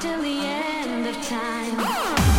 till the end of time.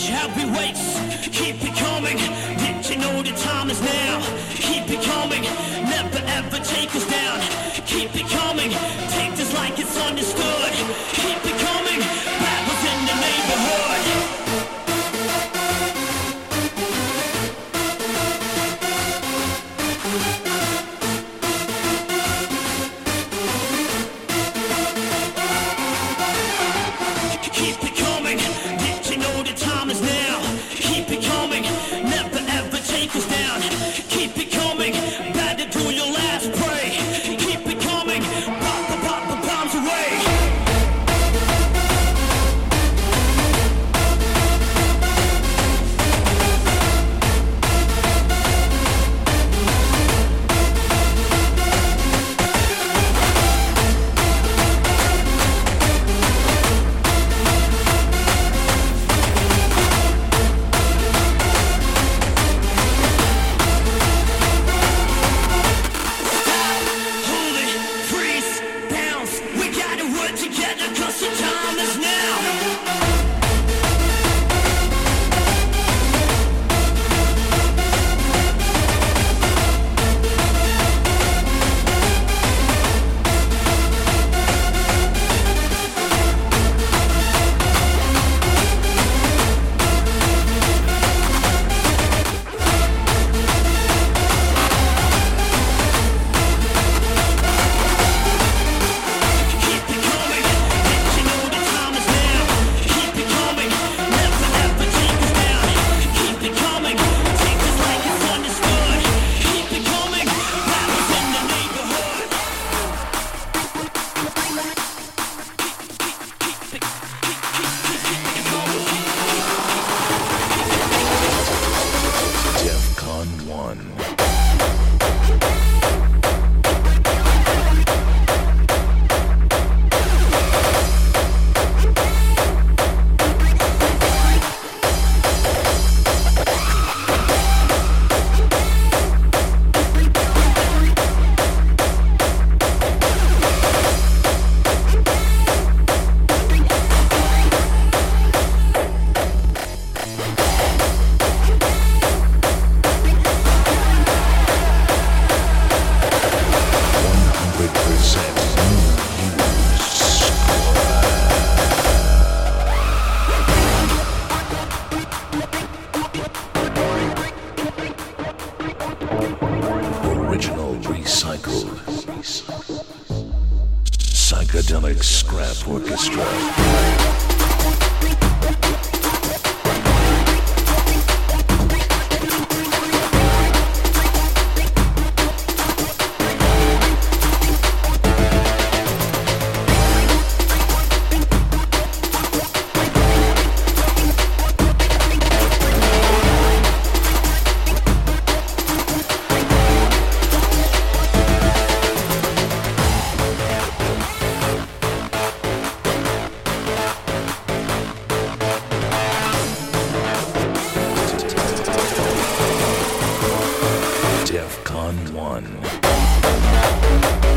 Shall Música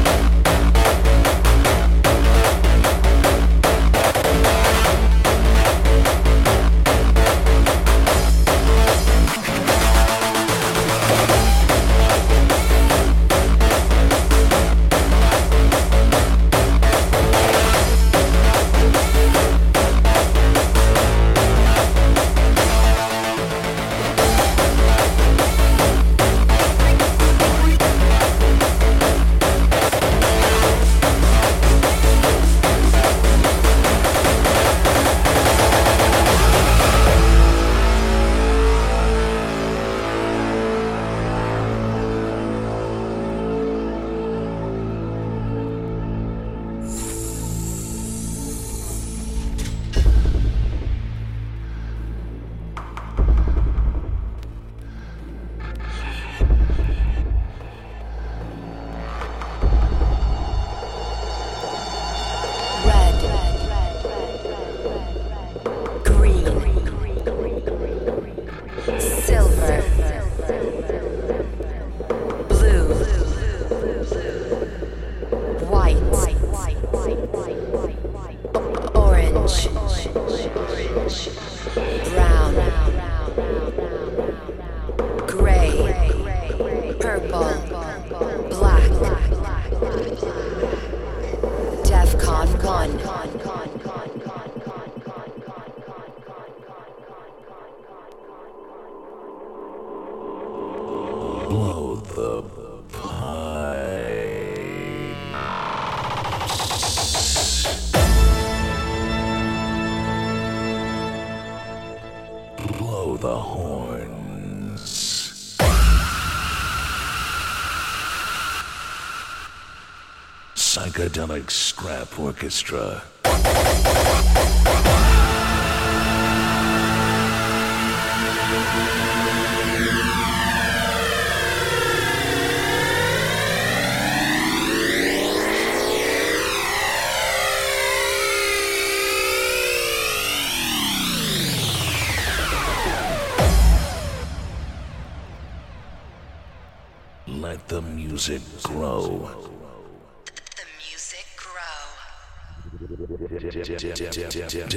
Psychedelic Scrap Orchestra. Def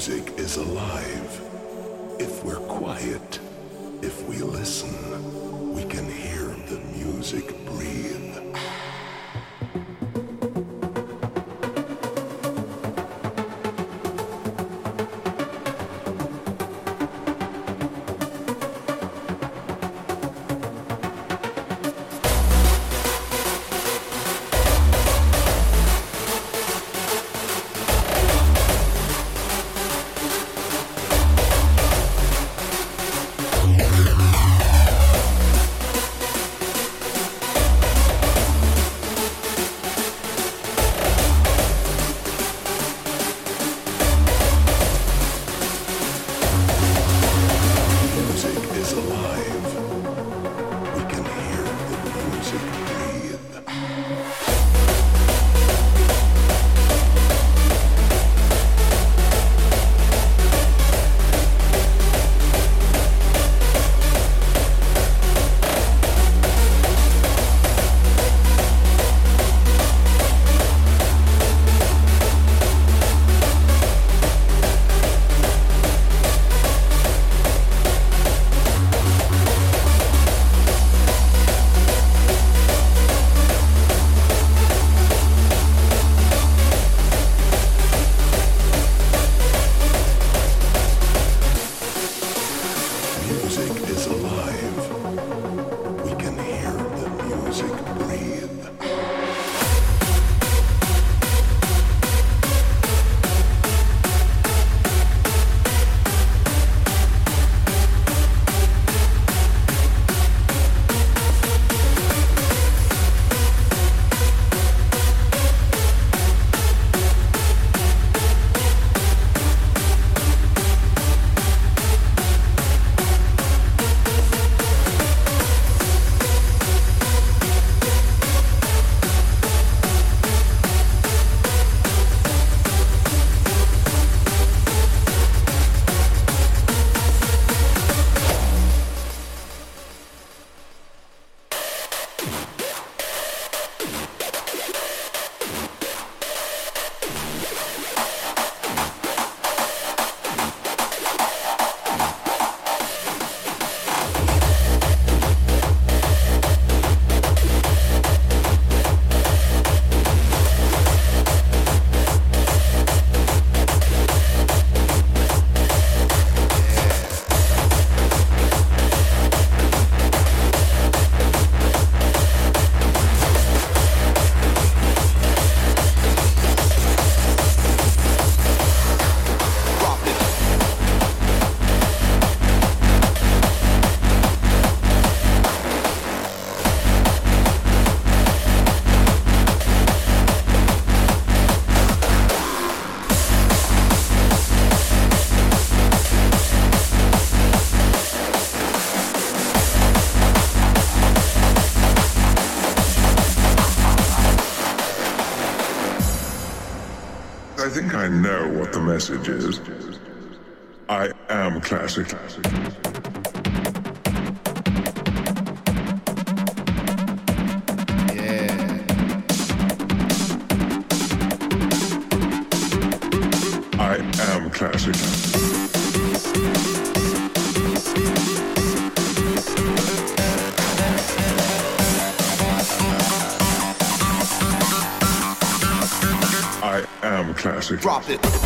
Music is alive. If we're quiet, if we listen, we can hear the music breathe. know what the message is. I am classic. drop it.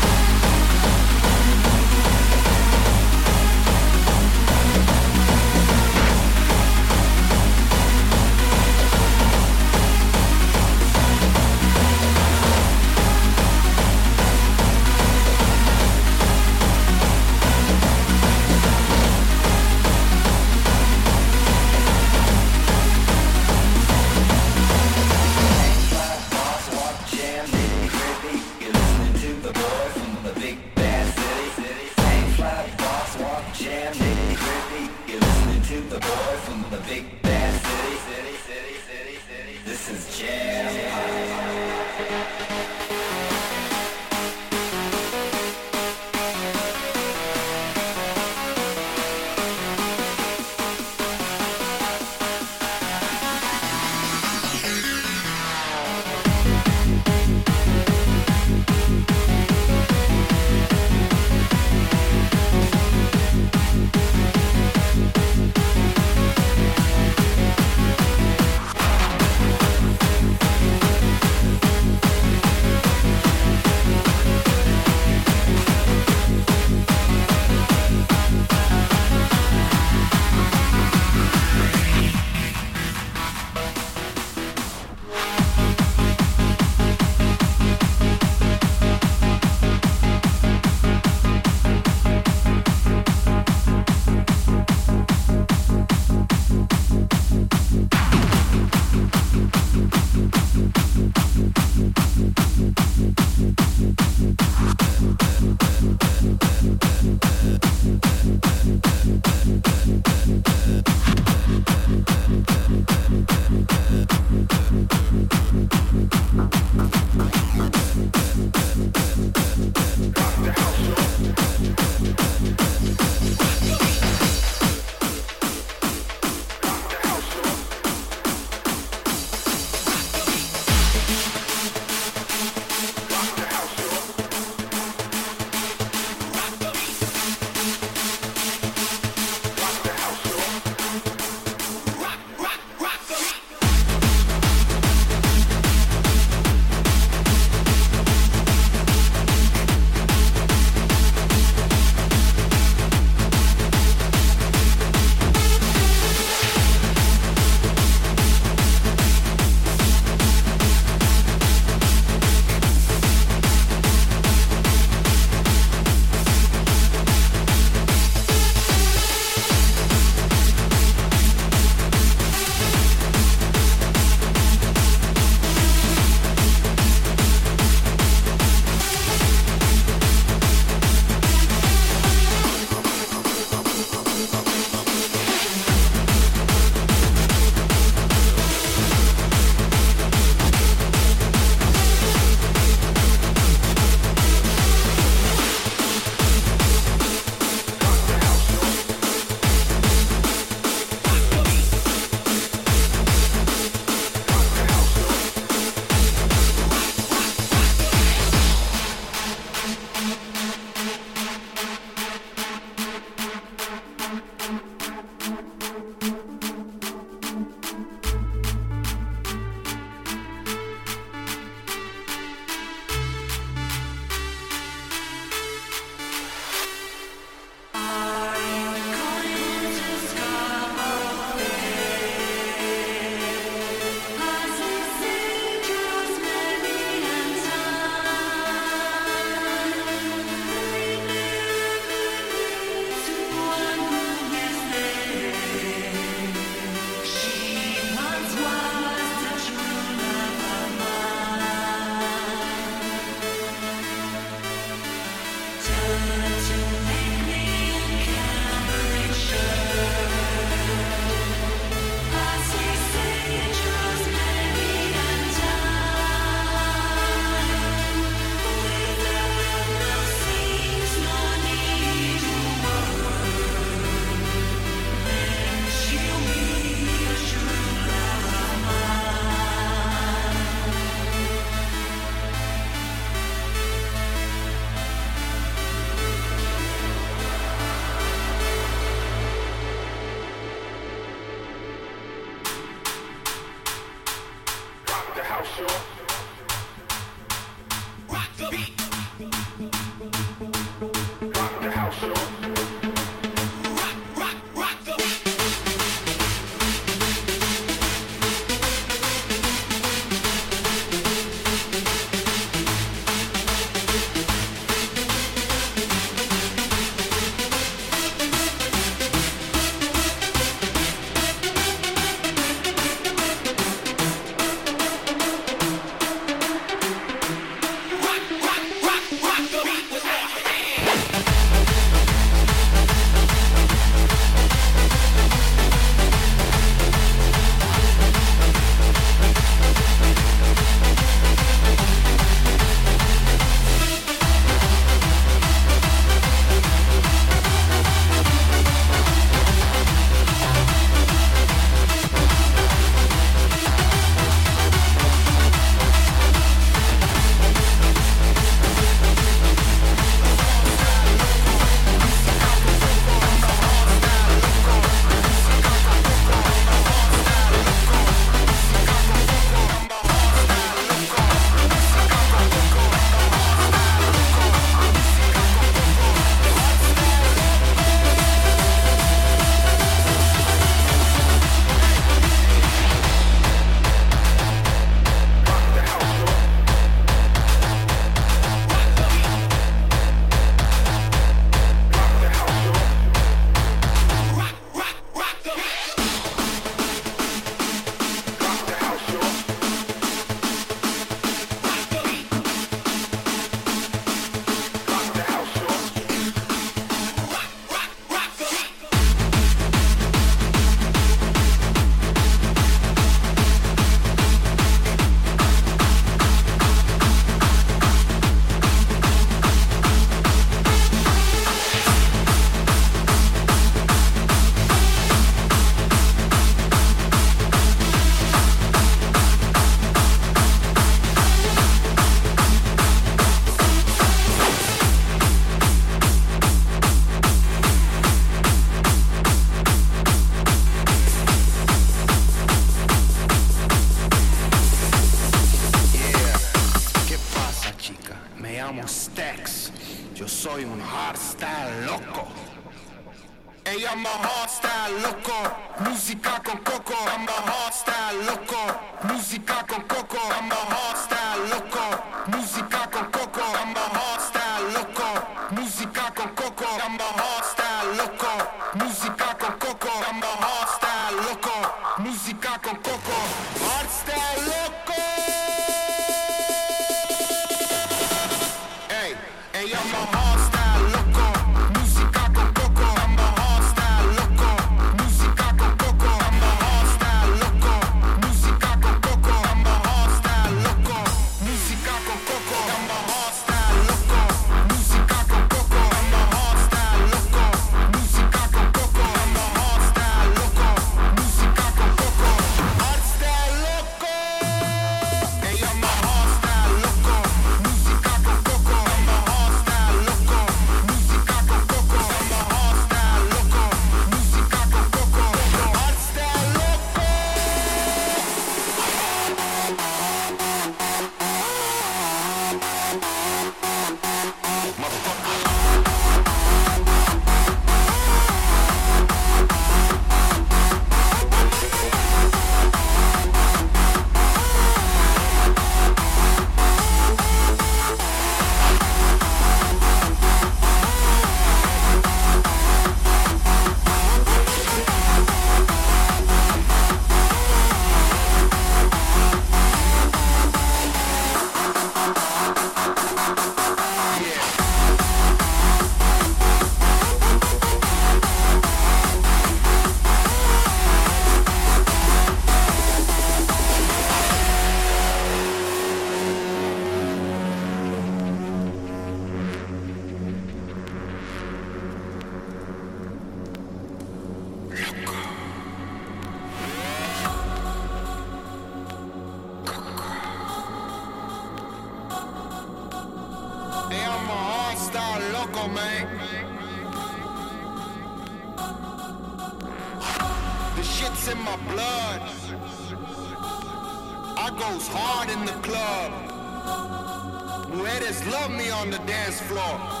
Dance